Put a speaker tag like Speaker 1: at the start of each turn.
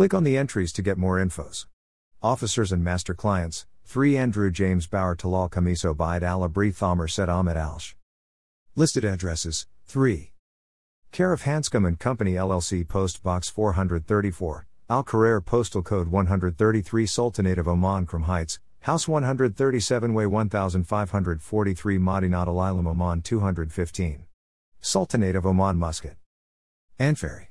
Speaker 1: Click on the entries to get more infos. Officers and master clients 3 Andrew James Bauer Talal Kamiso Bide Alabri Thalmer Set Ahmed Alsh. Listed addresses 3. Care of Hanscom and Company LLC Post Box 434, Al Khuwair Postal Code 133 Sultanate of Oman Qurum Heights, House 137 Way 1543 Madinat Al Ilam Oman 215. Sultanate of Oman Muscat. Anfari.